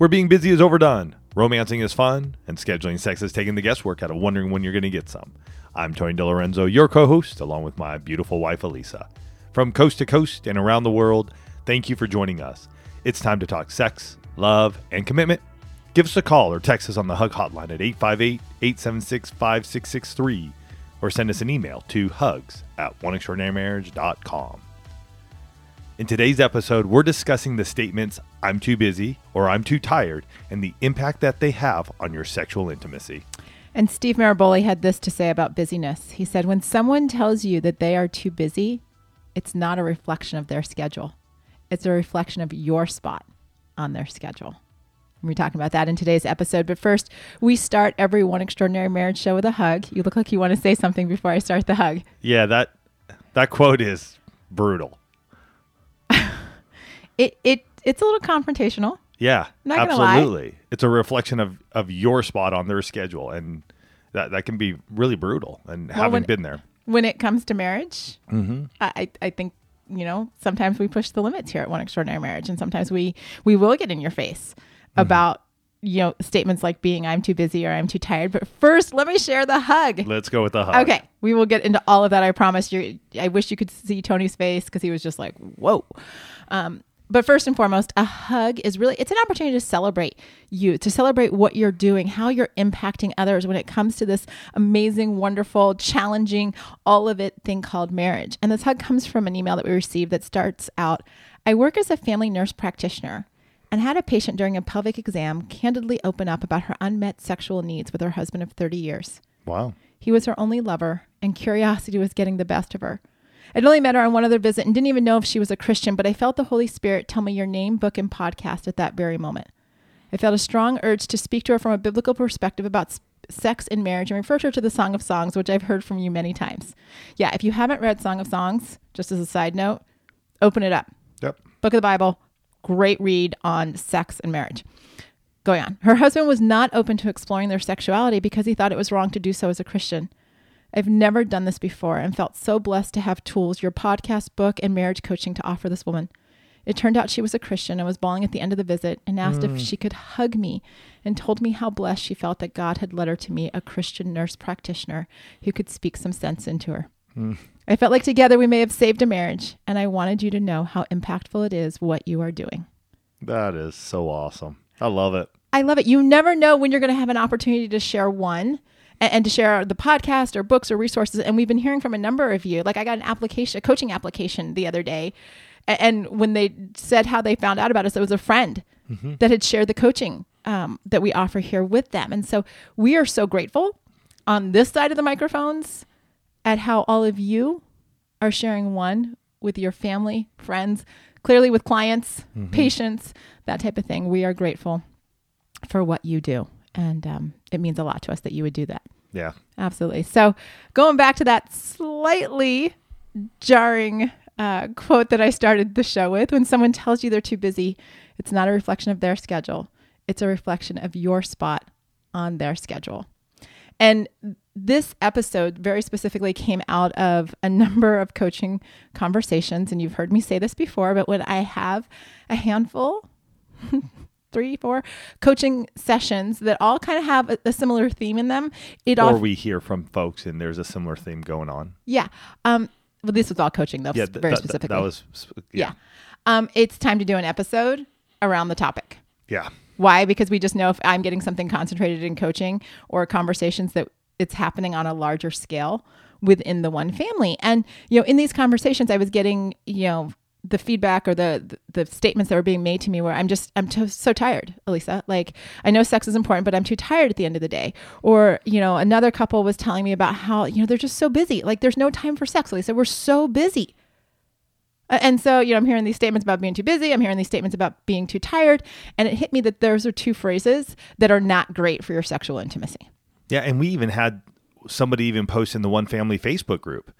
Where being busy is overdone, romancing is fun, and scheduling sex is taking the guesswork out of wondering when you're going to get some. I'm Tony DiLorenzo, your co host, along with my beautiful wife, Elisa. From coast to coast and around the world, thank you for joining us. It's time to talk sex, love, and commitment. Give us a call or text us on the Hug Hotline at 858 876 5663 or send us an email to hugs at oneextraordinarymarriage.com. In today's episode, we're discussing the statements I'm too busy or I'm too tired and the impact that they have on your sexual intimacy. And Steve Maraboli had this to say about busyness. He said, When someone tells you that they are too busy, it's not a reflection of their schedule, it's a reflection of your spot on their schedule. We're talking about that in today's episode. But first, we start every One Extraordinary Marriage show with a hug. You look like you want to say something before I start the hug. Yeah, that that quote is brutal. It it it's a little confrontational. Yeah, Not absolutely. It's a reflection of of your spot on their schedule, and that that can be really brutal. And having when- been there, When it comes to marriage, I, I I think you know sometimes we push the limits here at One Extraordinary Marriage, and sometimes we we will get in your face about you know statements like being I'm too busy or I'm too tired. But first, let me share the hug. let's go with the hug. Okay, we will get into all of that. I promise you. I wish you could see Tony's face because he was just like, "Whoa." Um, but first and foremost, a hug is really it's an opportunity to celebrate you, to celebrate what you're doing, how you're impacting others when it comes to this amazing, wonderful, challenging, all of it thing called marriage. And this hug comes from an email that we received that starts out, I work as a family nurse practitioner and had a patient during a pelvic exam candidly open up about her unmet sexual needs with her husband of 30 years. Wow. He was her only lover, and curiosity was getting the best of her. I'd only met her on one other visit and didn't even know if she was a Christian, but I felt the Holy Spirit tell me your name, book, and podcast at that very moment. I felt a strong urge to speak to her from a biblical perspective about sex and marriage and refer her to the Song of Songs, which I've heard from you many times. Yeah, if you haven't read Song of Songs, just as a side note, open it up. Yep. Book of the Bible, great read on sex and marriage. Going on. Her husband was not open to exploring their sexuality because he thought it was wrong to do so as a Christian. I've never done this before and felt so blessed to have tools, your podcast, book, and marriage coaching to offer this woman. It turned out she was a Christian and was bawling at the end of the visit and asked if mm. she could hug me and told me how blessed she felt that God had led her to me, a Christian nurse practitioner who could speak some sense into her. Mm. I felt like together we may have saved a marriage, and I wanted you to know how impactful it is what you are doing. That is so awesome. I love it. I love it. You never know when you're going to have an opportunity to share one and, and to share the podcast or books or resources. And we've been hearing from a number of you. Like I got an application, a coaching application the other day. a- And when they said how they found out about us, it was a friend that had shared the coaching um, that we offer here with them. And so we are so grateful on this side of the microphones at how all of you are sharing one with your family, friends, clearly with clients, patients, that type of thing. We are grateful for what you do. And um, it means a lot to us that you would do that. Yeah. Absolutely. So, going back to that slightly jarring uh, quote that I started the show with when someone tells you they're too busy, it's not a reflection of their schedule, it's a reflection of your spot on their schedule. And this episode very specifically came out of a number of coaching conversations. And you've heard me say this before, but when I have a handful, three, four coaching sessions that all kind of have a, a similar theme in them, it Or all, we hear from folks and there's a similar theme going on. yeah. Um, well, this was all coaching though, Yeah, th- very that- specifically. That was yeah. yeah. Um, it's time to do an episode around the topic. Yeah. Why? Because we just know if I'm getting something concentrated in coaching or conversations that it's happening on a larger scale within the one family. And you know, in these conversations, I was getting you know the feedback or the the, statements that were being made to me where I'm just I'm to, so tired, Elisa. Like I know sex is important, but I'm too tired at the end of the day. Or you know, another couple was telling me about how you know they're just so busy. Like there's no time for sex, Elisa. We're so busy. And so, you know, I'm hearing these statements about being too busy. I'm hearing these statements about being too tired. And it hit me that those are two phrases that are not great for your sexual intimacy. Yeah, and we even had somebody even post in the One Family Facebook group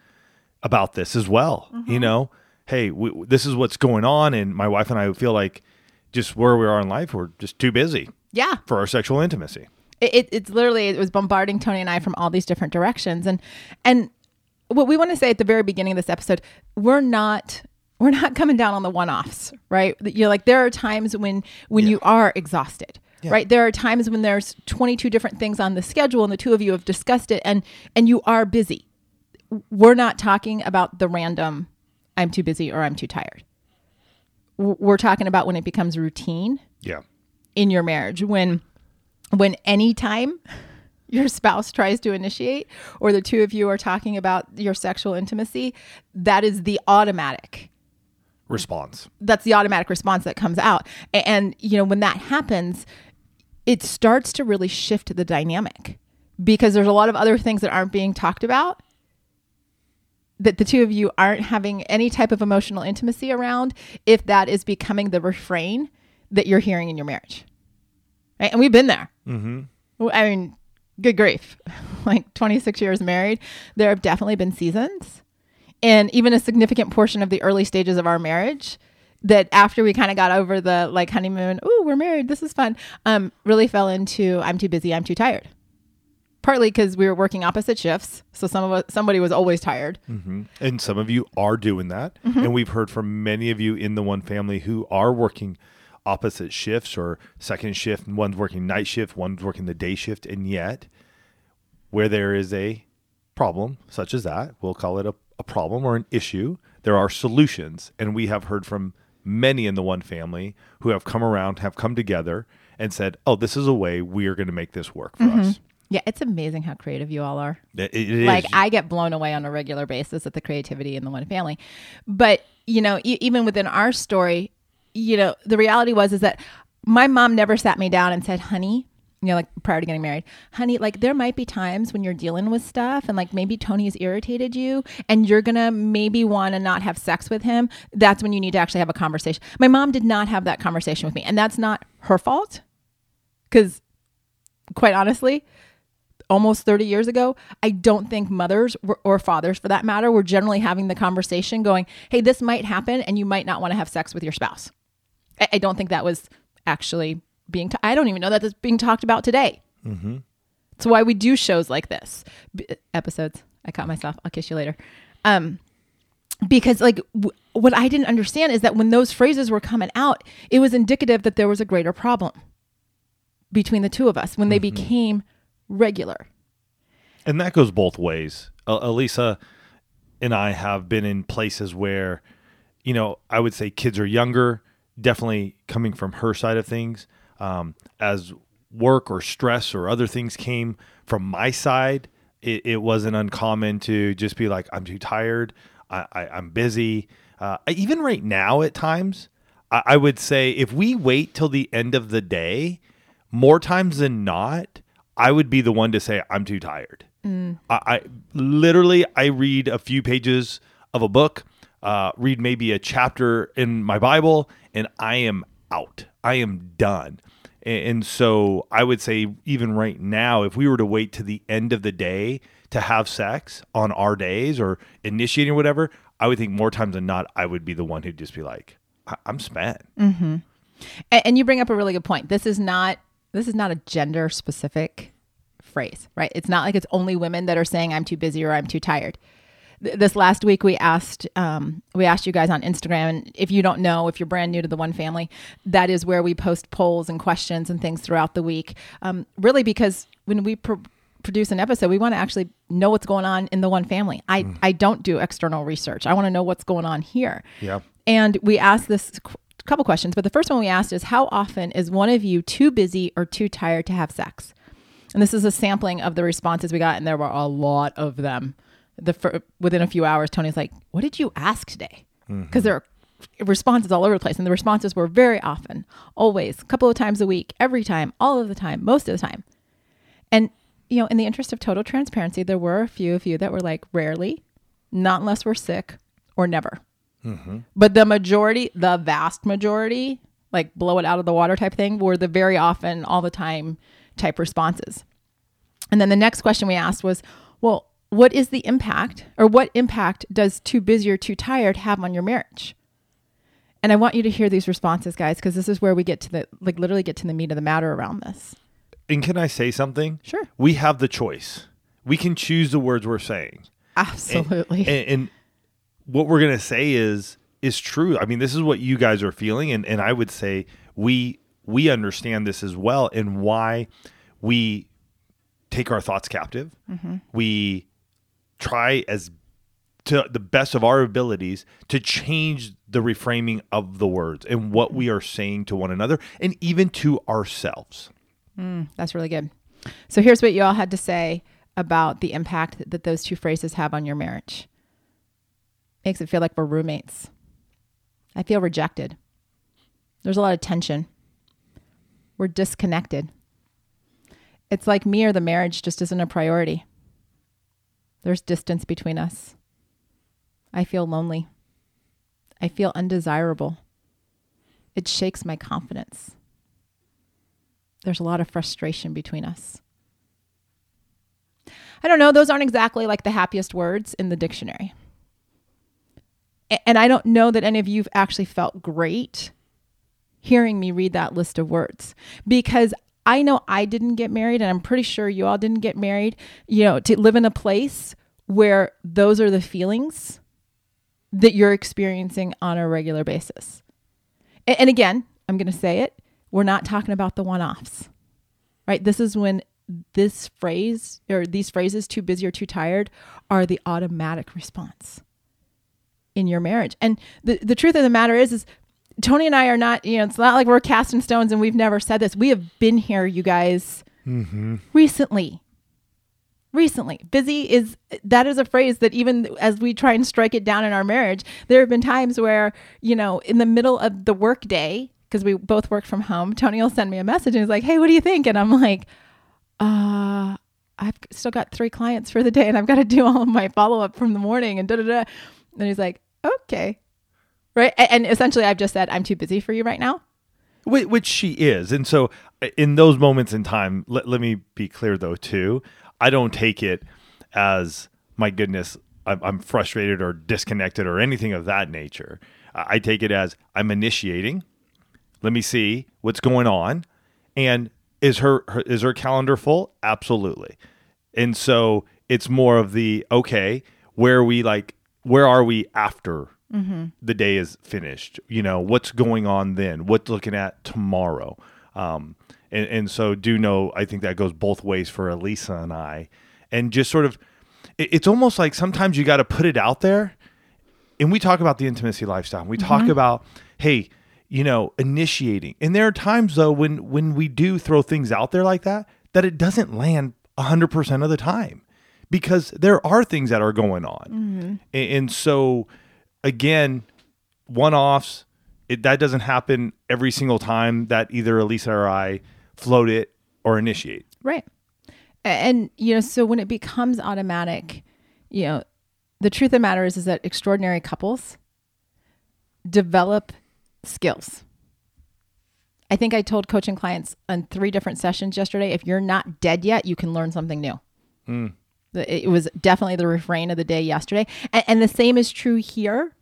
about this as well. You mm-hmm. know, hey, w this is what's going on, and my wife and I feel like just where we are in life, we're just too busy Yeah. for our sexual intimacy. it, it, it's literally it was bombarding Tony and I from all these different directions and and what we want to say at the very beginning of this episode we're not we're not coming down on the one-offs right? You're like there are times when when you are exhausted right? There are times when there's 22 different things on the schedule and the two of you have discussed it and and you are busy. We're not talking about the random i'm too busy or i'm too tired we're talking about when it becomes routine Yeah. in your marriage when when anytime your spouse tries to initiate or the two of you are talking about your sexual intimacy that is the automatic Response. that's the automatic response that comes out and, you know when that happens it starts to really shift the dynamic because there's a lot of other things that aren't being talked about that the two of you aren't having any type of emotional intimacy around if that is becoming the refrain that you're hearing in your marriage. Right? and we've been there. Mm-hmm. i mean good grief. Like 26 years married there have definitely been seasons. And even a significant portion of the early stages of our marriage that after we kind of got over the like honeymoon oh we're married this is fun um really fell into i'm too busy i'm too tired partly because we were working opposite shifts so some of us somebody was always tired mm-hmm. And some of you are doing that. Mm-hmm. And we've heard from many of you in the one family who are working opposite shifts or second shift. and One's working night shift, one's working the day shift. And yet, where there is a problem such as that, we'll call it a, a problem or an issue, there are solutions. And we have heard from many in the one family who have come around, have come together and said, oh, this is a way we are going to make this work for mm-hmm. us. Yeah it's amazing how creative you all are It- it is. like I get blown away on a regular basis at the creativity in the one family. But you know, e- even within our story, you know, the reality was is that my mom never sat me down and said, "Honey." You know, like prior to getting married, honey, like there might be times when you're dealing with stuff and like maybe Tony has irritated you and you're gonna maybe wanna not have sex with him. That's when you need to actually have a conversation. My mom did not have that conversation with me, and that's not her fault. Because quite honestly, almost 30 years ago, I don't think mothers were, or fathers, for that matter, were generally having the conversation going, hey, this might happen and you might not want to have sex with your spouse. I, I don't think that was actually being, ta- I don't even know that that's being talked about today. Mm-hmm. That's why we do shows like this, B- episodes. I caught myself. I'll kiss you later. Um, because like w- what I didn't understand is that when those phrases were coming out, it was indicative that there was a greater problem between the two of us when they became regular. and that goes both ways. Elisa and I have been in places where, you know, I would say kids are younger, definitely coming from her side of things. Um, as work or stress or other things came from my side, it, it wasn't uncommon to just be like, I'm too tired, I, I'm busy. Uh, even right now, at times, I, I would say if we wait till the end of the day, more times than not, I would be the one to say I'm too tired. I, I literally I read a few pages of a book, uh, read maybe a chapter in my Bible, and I am out. I am done. And, and so I would say even right now, if we were to wait to the end of the day to have sex on our days or initiating or whatever, I would think more times than not I would be the one who'd just be like, I- I'm spent. And, and you bring up a really good point. This is not this is not a gender specific phrase, right? It's not like it's only women that are saying I'm too busy or I'm too tired. Th- This last week we asked um, we asked you guys on Instagram, and if you don't know, if you're brand new to the One Family, that is where we post polls and questions and things throughout the week. Um, really, because when we pro- produce an episode, we want to actually know what's going on in the One Family. I I don't do external research. I want to know what's going on here. Yeah. And we asked this couple questions, but the first one we asked is how often is one of you too busy or too tired to have sex? And this is a sampling of the responses we got, and there were a lot of them. The fir- within a few hours, Tony's like, "What did you ask today?" Mm-hmm. Because there are responses all over the place, and the responses were very often, always, a couple of times a week, every time, all of the time, most of the time. And you know, in the interest of total transparency, there were a few of you that were like, "Rarely, not unless we're sick, or never." But the majority, the vast majority, like blow it out of the water type thing, were the very often, all the time type responses. And then the next question we asked was, well, what is the impact or what impact does too busy or too tired have on your marriage? And I want you to hear these responses, guys, because this is where we get to the, like, literally get to the meat of the matter around this. And can I say something? Sure. We have the choice. We can choose the words we're saying. Absolutely. And, and what we're gonna say is is true. I mean, this is what you guys are feeling, and, and I would say we we understand this as well and why we take our thoughts captive. Mm-hmm. We try as to the best of our abilities to change the reframing of the words and what we are saying to one another and even to ourselves. Mm, that's really good. So here's what you all had to say about the impact that those two phrases have on your marriage. Makes it feel like we're roommates. I feel rejected. There's a lot of tension. We're disconnected. It's like me or the marriage just isn't a priority. There's distance between us. I feel lonely. I feel undesirable. It shakes my confidence. There's a lot of frustration between us. I don't know, those aren't exactly like the happiest words in the dictionary. And I don't know that any of you've actually felt great hearing me read that list of words because I know I didn't get married and I'm pretty sure you all didn't get married, you know, to live in a place where those are the feelings that you're experiencing on a regular basis. A- And again, I'm going to say it, we're not talking about the one offs, right? This is when this phrase or these phrases, too busy or too tired, are the automatic response in your marriage. And the, the truth of the matter is, is Tony and I are not, you know, it's not like we're casting stones and we've never said this. We have been here, you guys, recently. Recently, busy is that is a phrase that even as we try and strike it down in our marriage, there have been times where, you know, in the middle of the workday, because we both work from home, Tony will send me a message and he's like, Hey, what do you think? And I'm like, uh, I've still got three clients for the day and I've got to do all of my follow up from the morning and da da da. And he's like, okay. Right. And essentially, I've just said, I'm too busy for you right now. Which she is. And so, in those moments in time, let, let me be clear though, too. I don't take it as, my goodness, I'm, frustrated or disconnected or anything of that nature. I take it as I'm initiating. Let me see what's going on. And is her, her is her calendar full? Absolutely. And so it's more of the okay, where we like where are we after the day is finished? You know, what's going on then? What's looking at tomorrow? Um, and, and so do know I think that goes both ways for Elisa and I. And just sort of it- it's almost like sometimes you got to put it out there and we talk about the intimacy lifestyle. We talk about, hey, you know, initiating. And there are times though when when we do throw things out there like that, that it doesn't land hundred percent of the time because there are things that are going on. Mm-hmm. A- And, so again, one offs, that doesn't happen every single time that either Elisa or I float it or initiate. Right. And, you know, so when it becomes automatic, you know, the truth of the matter is, is that extraordinary couples develop skills. I think I told coaching clients on three different sessions yesterday if you're not dead yet, you can learn something new. The- It was definitely the refrain of the day yesterday. And, and the same is true here.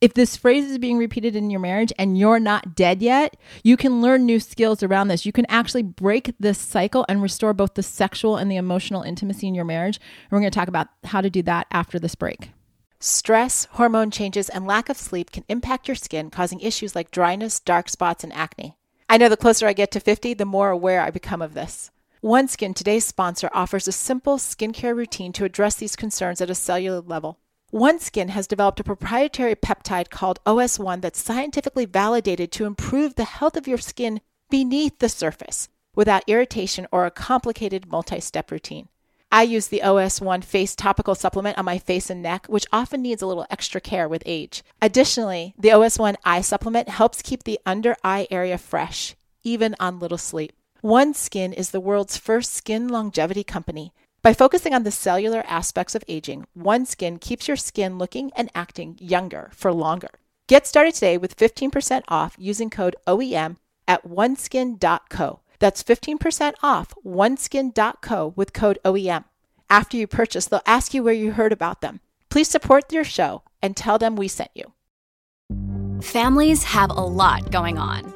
If this phrase is being repeated in your marriage and you're not dead yet, you can learn new skills around this. You can actually break this cycle and restore both the sexual and the emotional intimacy in your marriage. And we're going to talk about how to do that after this break. Stress, hormone changes, and lack of sleep can impact your skin, causing issues like dryness, dark spots, and acne. I know the closer I get to 50, the more aware I become of this. OneSkin, today's sponsor, offers a simple skincare routine to address these concerns at a cellular level. OneSkin has developed a proprietary peptide called OS1 that's scientifically validated to improve the health of your skin beneath the surface without irritation or a complicated multi step routine. I use the OS1 face topical supplement on my face and neck, which often needs a little extra care with age. Additionally, the OS1 eye supplement helps keep the under eye area fresh, even on little sleep. OneSkin is the world's first skin longevity company. By focusing on the cellular aspects of aging, OneSkin keeps your skin looking and acting younger for longer. Get started today with 15% off using code OEM at oneskin.co. That's 15% off oneskin.co with code OEM. After you purchase, they'll ask you where you heard about them. Please support your show and tell them we sent you. Families have a lot going on.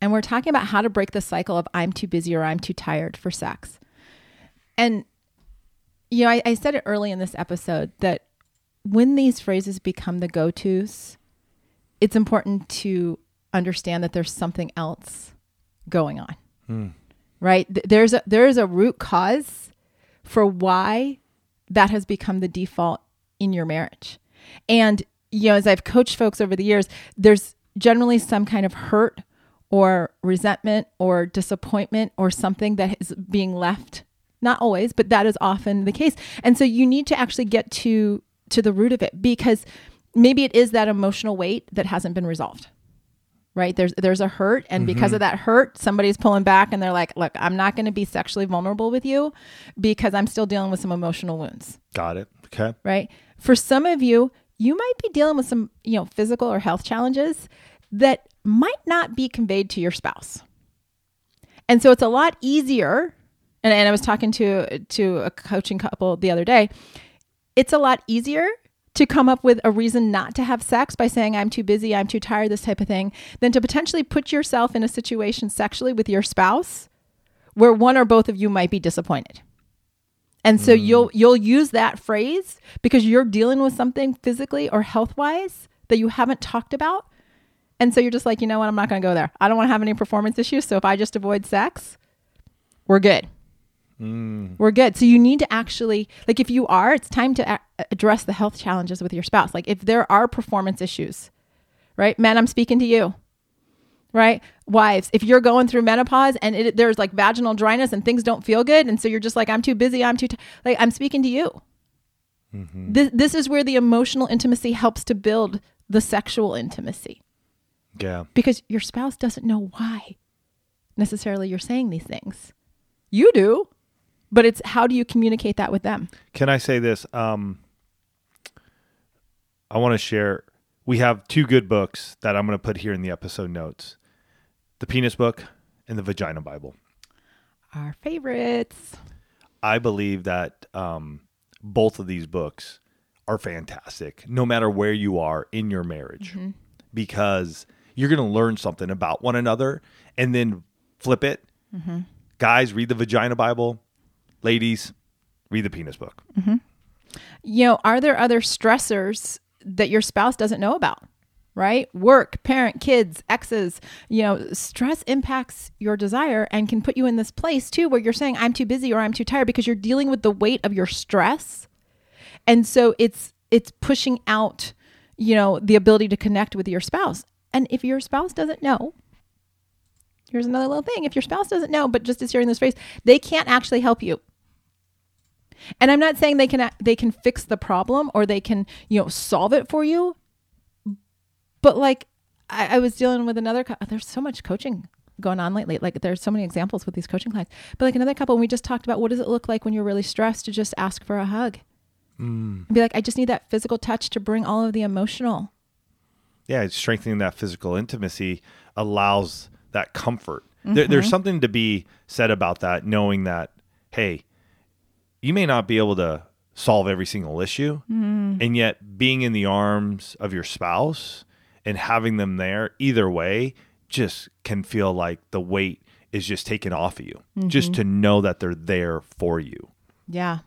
and we're talking about how to break the cycle of I'm too busy or I'm too tired for sex. And, you know, I, I said it early in this episode that when these phrases become the go tos, it's important to understand that there's something else going on. Mm. Right? There's a there is a root cause for why that has become the default in your marriage. And you know, as I've coached folks over the years, there's generally some kind of hurt or resentment or disappointment or something that is being left. Not always but that is often the case. And so you need to actually get to to the root of it because maybe it is that emotional weight that hasn't been resolved right? There's there's a hurt and mm-hmm. because of that hurt somebody's pulling back and they're like look i'm not going to be sexually vulnerable with you because i'm still dealing with some emotional wounds. Got it. Okay. Right? For some of you you might be dealing with some you know physical or health challenges that might not be conveyed to your spouse. And so it's a lot easier. And, and I was talking to to a coaching couple the other day. It's a lot easier to come up with a reason not to have sex by saying I'm too busy, I'm too tired, this type of thing, than to potentially put yourself in a situation sexually with your spouse where one or both of you might be disappointed. And so mm. you'll you'll use that phrase because you're dealing with something physically or health-wise that you haven't talked about and so you're just like, you know what? I'm not going to go there. I don't want to have any performance issues. So if I just avoid sex, we're good. Mm. We're good. So you need to actually, like, if you are, it's time to a- address the health challenges with your spouse. Like, if there are performance issues, right? Men, I'm speaking to you, right? Wives, if you're going through menopause and it, there's like vaginal dryness and things don't feel good, and so you're just like, I'm too busy, I'm too, t-. like, I'm speaking to you. Mm-hmm. This, this is where the emotional intimacy helps to build the sexual intimacy. Yeah. Because your spouse doesn't know why necessarily you're saying these things. You do, but it's how do you communicate that with them? Can I say this? Um, I want to share. We have two good books that I'm going to put here in the episode notes the Penis Book and the Vagina Bible. Our favorites. I believe that um, both of these books are fantastic, no matter where you are in your marriage, mm-hmm. because you're going to learn something about one another and then flip it. Mm-hmm. Guys, read the Vagina Bible. Ladies, read the Penis Book. Mm-hmm. You know, are there other stressors that your spouse doesn't know about? Right? Work, parent, kids, exes, you know, stress impacts your desire and can put you in this place too where you're saying, I'm too busy or I'm too tired because you're dealing with the weight of your stress. And so it's it's pushing out, you know, the ability to connect with your spouse. And if your spouse doesn't know, here's another little thing. If your spouse doesn't know, but just is hearing this phrase, they can't actually help you. And I'm not saying they can they can fix the problem or they can you know solve it for you. But like I, I was dealing with another. There's so much coaching going on lately. Like there's so many examples with these coaching clients. But like another couple, we just talked about what does it look like when you're really stressed to just ask for a hug. Mm. Be like, I just need that physical touch to bring all of the emotional yeah, strengthening that physical intimacy allows that comfort. Mm-hmm. There, there's something to be said about that, knowing that, hey, you may not be able to solve every single issue, mm. and yet being in the arms of your spouse and having them there, either way, just can feel like the weight is just taken off of you. Mm-hmm. Just to know that they're there for you. Yeah.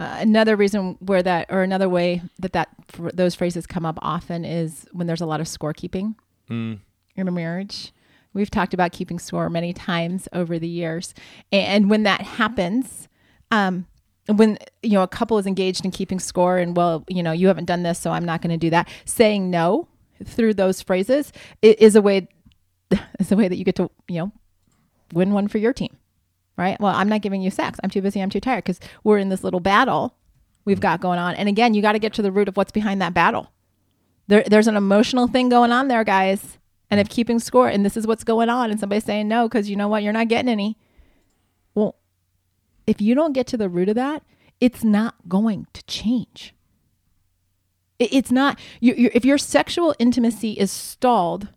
Uh, another reason where that, or another way that that those phrases come up often is when there's a lot of scorekeeping mm. in a marriage. We've talked about keeping score many times over the years, and when that happens, um, when you know a couple is engaged in keeping score and well you know you haven't done this so i'm not going to do that saying no through those phrases is a way is a way that you get to you know win one for your team right? Well i'm not giving you sex. I'm too busy. I'm too tired because we're in this little battle we've mm-hmm. got going on. And again you got to get to the root of what's behind that battle. There, there's an emotional thing going on there guys. And if mm-hmm. keeping score and this is what's going on and somebody's saying no because you know what? You're not getting any. Well if you don't get to the root of that, it's not going to change. It's not, you, you, if your sexual intimacy is stalled,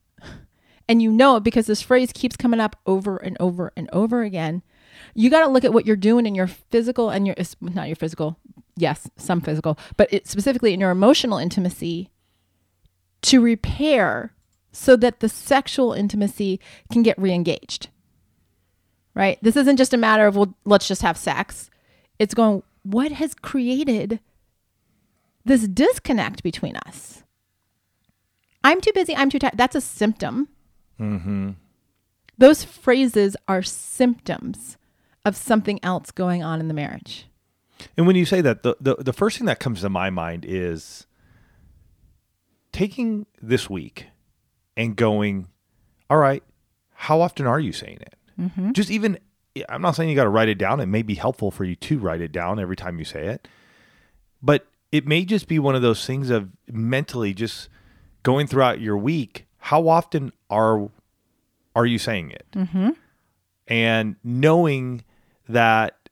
and you know it because this phrase keeps coming up over and over and over again, you got to look at what you're doing in your physical and your, not your physical, yes, some physical, but it, specifically in your emotional intimacy to repair so that the sexual intimacy can get reengaged right? This isn't just a matter of, well, let's just have sex. It's going, what has created this disconnect between us? I'm too busy. I'm too tired. That's a symptom. Mm-hmm. Those phrases are symptoms of something else going on in the marriage. And when you say that, the, the, the first thing that comes to my mind is taking this week and going, all right, how often are you saying it? Mm-hmm. Just even, I'm not saying you got to write it down. It may be helpful for you to write it down every time you say it, but it may just be one of those things of mentally just going throughout your week. How often are are you saying it? Mm-hmm. And knowing that,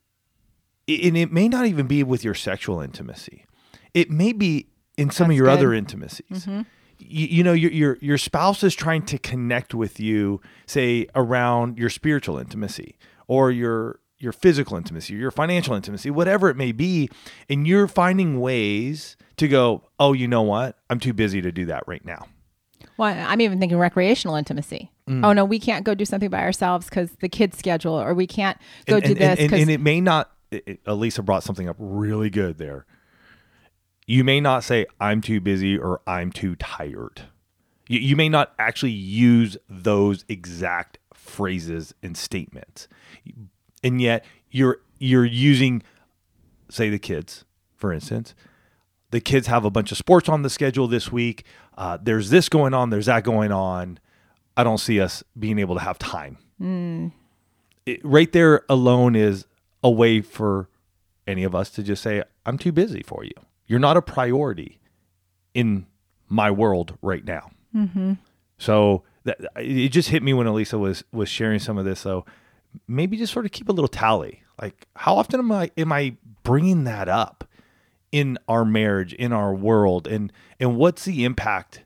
and it may not even be with your sexual intimacy. It may be in some That's of your good. other intimacies. Mm-hmm you, you, know your, your your spouse is trying to connect with you say around your spiritual intimacy or your your physical intimacy your financial intimacy whatever it may be and you're finding ways to go oh you know what i'm too busy to do that right now well i'm even thinking recreational intimacy mm. oh no we can't go do something by ourselves because the kids schedule or we can't go and, do and, this and, and, it may not it, elisa brought something up really good there you may not say, I'm too busy or I'm too tired. You, you may not actually use those exact phrases and statements. And yet you're you're using say the kids, for instance. The kids have a bunch of sports on the schedule this week. Uh, there's this going on, there's that going on. I don't see us being able to have time. Mm. It, right there alone is a way for any of us to just say, I'm too busy for you. You're not a priority in my world right now. Mm-hmm. So that, it just hit me when Elisa was was sharing some of this. So maybe just sort of keep a little tally. Like how often am I am I bringing that up in our marriage, in our world, and and what's the impact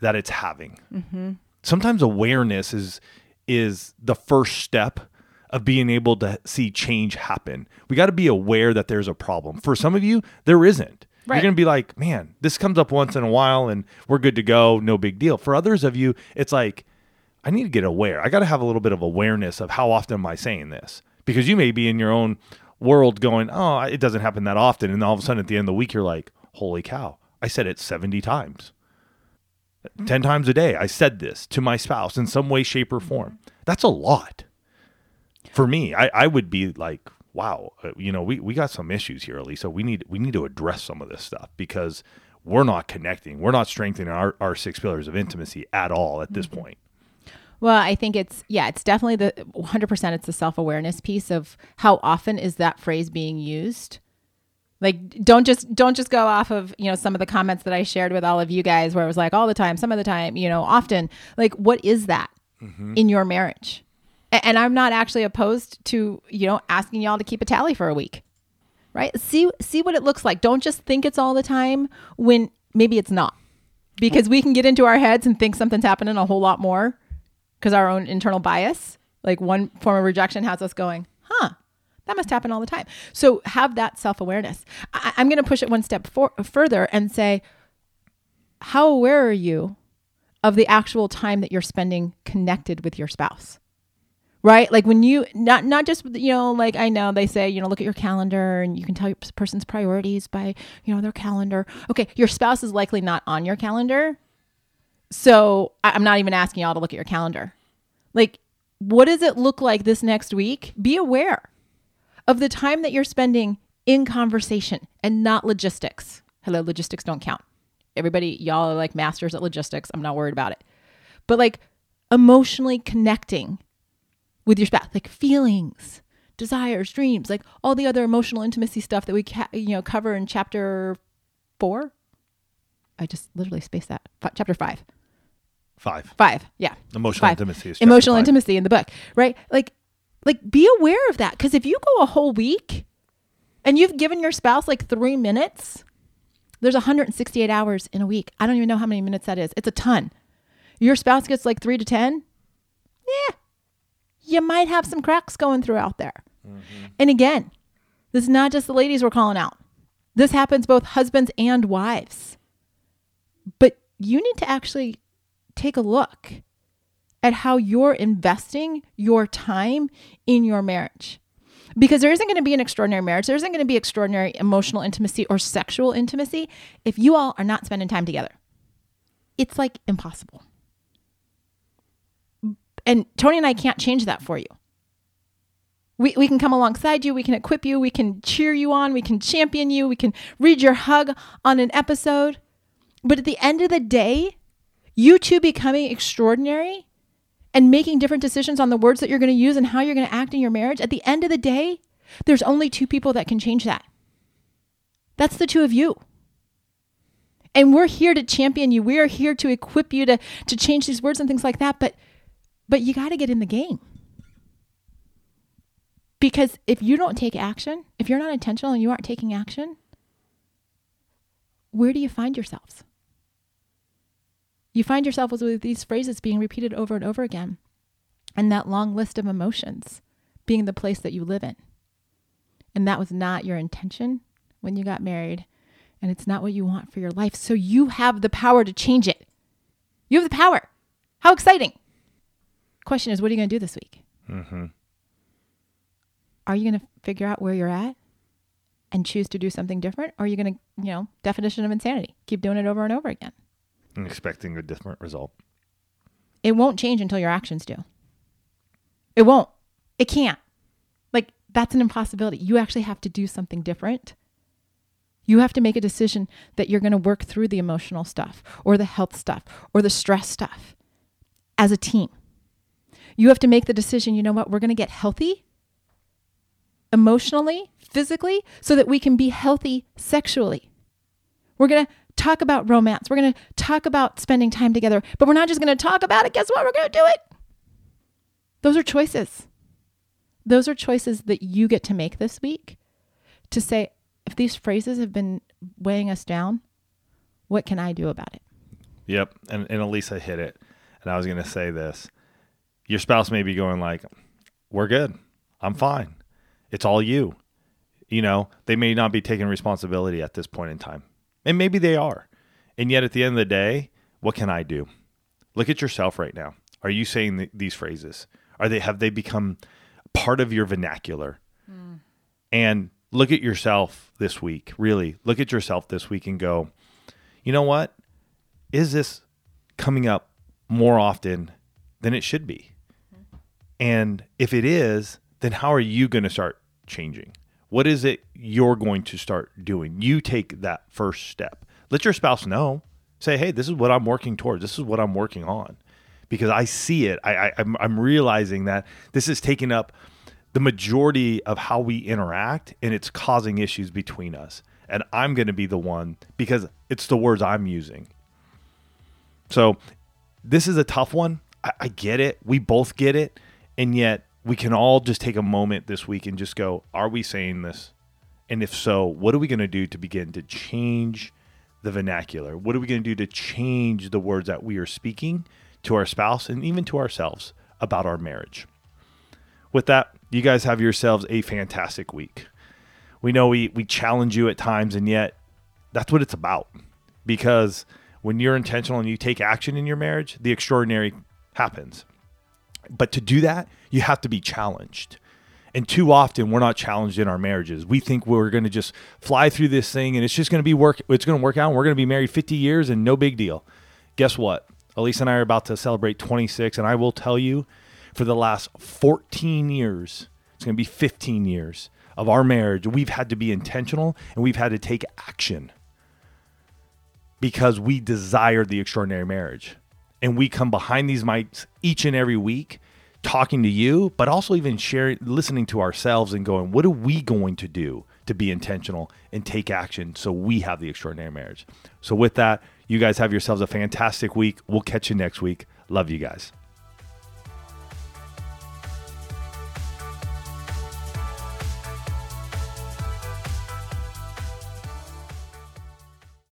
that it's having? Mm-hmm. Sometimes awareness is is the first step of being able to see change happen. We got to be aware that there's a problem. For some of you, there isn't. Right. You're going to be like, man, this comes up once in a while and we're good to go. No big deal. For others of you, it's like, I need to get aware. I got to have a little bit of awareness of how often am I saying this? Because you may be in your own world going, oh, it doesn't happen that often. And all of a sudden at the end of the week, you're like, holy cow, I said it 70 times. 10 times a day, I said this to my spouse in some way, shape, or form. That's a lot. For me, I, I would be like, wow, uh, you know, we, we got some issues here, Elisa. We need we need to address some of this stuff because we're not connecting. We're not strengthening our, our six pillars of intimacy at all at this mm-hmm. point. Well, I think it's yeah, it's definitely the 100% it's the self-awareness piece of how often is that phrase being used? Like don't just don't just go off of, you know, some of the comments that I shared with all of you guys where it was like all the time, some of the time, you know, often. Like what is that mm-hmm. in your marriage? And I'm not actually opposed to, you know, asking y'all to keep a tally for a week. Right? See see what it looks like. Don't just think it's all the time when maybe it's not. Because we can get into our heads and think something's happening a whole lot more because our own internal bias, like one form of rejection has us going, "Huh, that must happen all the time. So have that self awareness. I- am going to push it one step for- further and say, how aware are you of the actual time that you're spending connected with your spouse? right like when you not not just you know like i know they say you know look at your calendar and you can tell your person's priorities by you know their calendar okay your spouse is likely not on your calendar so i'm not even asking y'all to look at your calendar like what does it look like this next week be aware of the time that you're spending in conversation and not logistics. Hello, logistics don't count. Everybody, y'all are like masters at logistics. I'm not worried about it. But like emotionally connecting with your spouse, like feelings, desires, dreams, like all the other emotional intimacy stuff that we ca- you know cover in chapter 4. I just literally spaced that. F- chapter 5. Five. 5. Yeah. Emotional Five. intimacy is Emotional five. intimacy in the book, right? Like like be aware of that cuz if you go a whole week and you've given your spouse like 3 minutes, there's 168 hours in a week. I don't even know how many minutes that is. It's a ton. Your spouse gets like 3 to 10? Yeah. You might have some cracks going through out there. Mm-hmm. And again, this is not just the ladies we're calling out. This happens both husbands and wives. But you need to actually take a look at how you're investing your time in your marriage. Because there isn't going to be an extraordinary marriage, there isn't going to be extraordinary emotional intimacy or sexual intimacy if you all are not spending time together. It's like impossible. And Tony and I can't change that for you. We, we can come alongside you, we can equip you, we can cheer you on, we can champion you, we can read your hug on an episode. But at the end of the day, you two becoming extraordinary and making different decisions on the words that you're going to use and how you're going to act in your marriage, at the end of the day, there's only two people that can change that. That's the two of you. And we're here to champion you. We are here to equip you to to change these words and things like that, but but you got to get in the game. Because if you don't take action, if you're not intentional and you aren't taking action, where do you find yourselves? You find yourself with these phrases being repeated over and over again, and that long list of emotions being the place that you live in. And that was not your intention when you got married, and it's not what you want for your life. So you have the power to change it. You have the power. How exciting! Question is, what are you going to do this week? Mm-hmm. Are you going to figure out where you're at and choose to do something different? Or are you going to, you know, definition of insanity, keep doing it over and over again? And expecting a different result. It won't change until your actions do. It won't. It can't. Like, that's an impossibility. You actually have to do something different. You have to make a decision that you're going to work through the emotional stuff or the health stuff or the stress stuff as a team. You have to make the decision, you know what, we're going to get healthy emotionally, physically, so that we can be healthy sexually. We're going to talk about romance. We're going to talk about spending time together, but we're not just going to talk about it. Guess what? We're going to do it. Those are choices. Those are choices that you get to make this week to say, if these phrases have been weighing us down, what can I do about it? Yep. And, and Elisa hit it. And I was going to say this. Your spouse may be going like, we're good. I'm fine. It's all you. You know, they may not be taking responsibility at this point in time. And maybe they are. And yet at the end of the day, what can I do? Look at yourself right now. Are you saying th- these phrases? Are they have they become part of your vernacular? Hmm. And look at yourself this week. Really, look at yourself this week and go, you know what? Is this coming up more often than it should be? Hmm. And if it is, then how are you going to start changing? What is it you're going to start doing? You take that first step. Let your spouse know. Say, hey, this is what I'm working towards. This is what I'm working on. Because I see it. I, I, I'm, I'm realizing that this is taking up the majority of how we interact and it's causing issues between us. And I'm going to be the one because it's the words I'm using. So this is a tough one. I, I get it. We both get it. And yet we can all just take a moment this week and just go, are we saying this? And if so, what are we going to do to begin to change the vernacular? What are we going to do to change the words that we are speaking to our spouse and even to ourselves about our marriage? With that, you guys have yourselves a fantastic week. We know we, we challenge you at times, and yet that's what it's about. Because when you're intentional and you take action in your marriage, the extraordinary happens. But to do that, you have to be challenged. And too often we're not challenged in our marriages. We think we're going to just fly through this thing and it's just going to be work it's going to work out and we're going to be married 50 years and no big deal. Guess what? Elise and I are about to celebrate 26 and I will tell you for the last 14 years, it's going to be 15 years of our marriage, we've had to be intentional and we've had to take action because we desire the extraordinary marriage. And we come behind these mics each and every week talking to you, but also even sharing, listening to ourselves and going, what are we going to do to be intentional and take action so we have the extraordinary marriage? So, with that, you guys have yourselves a fantastic week. We'll catch you next week. Love you guys.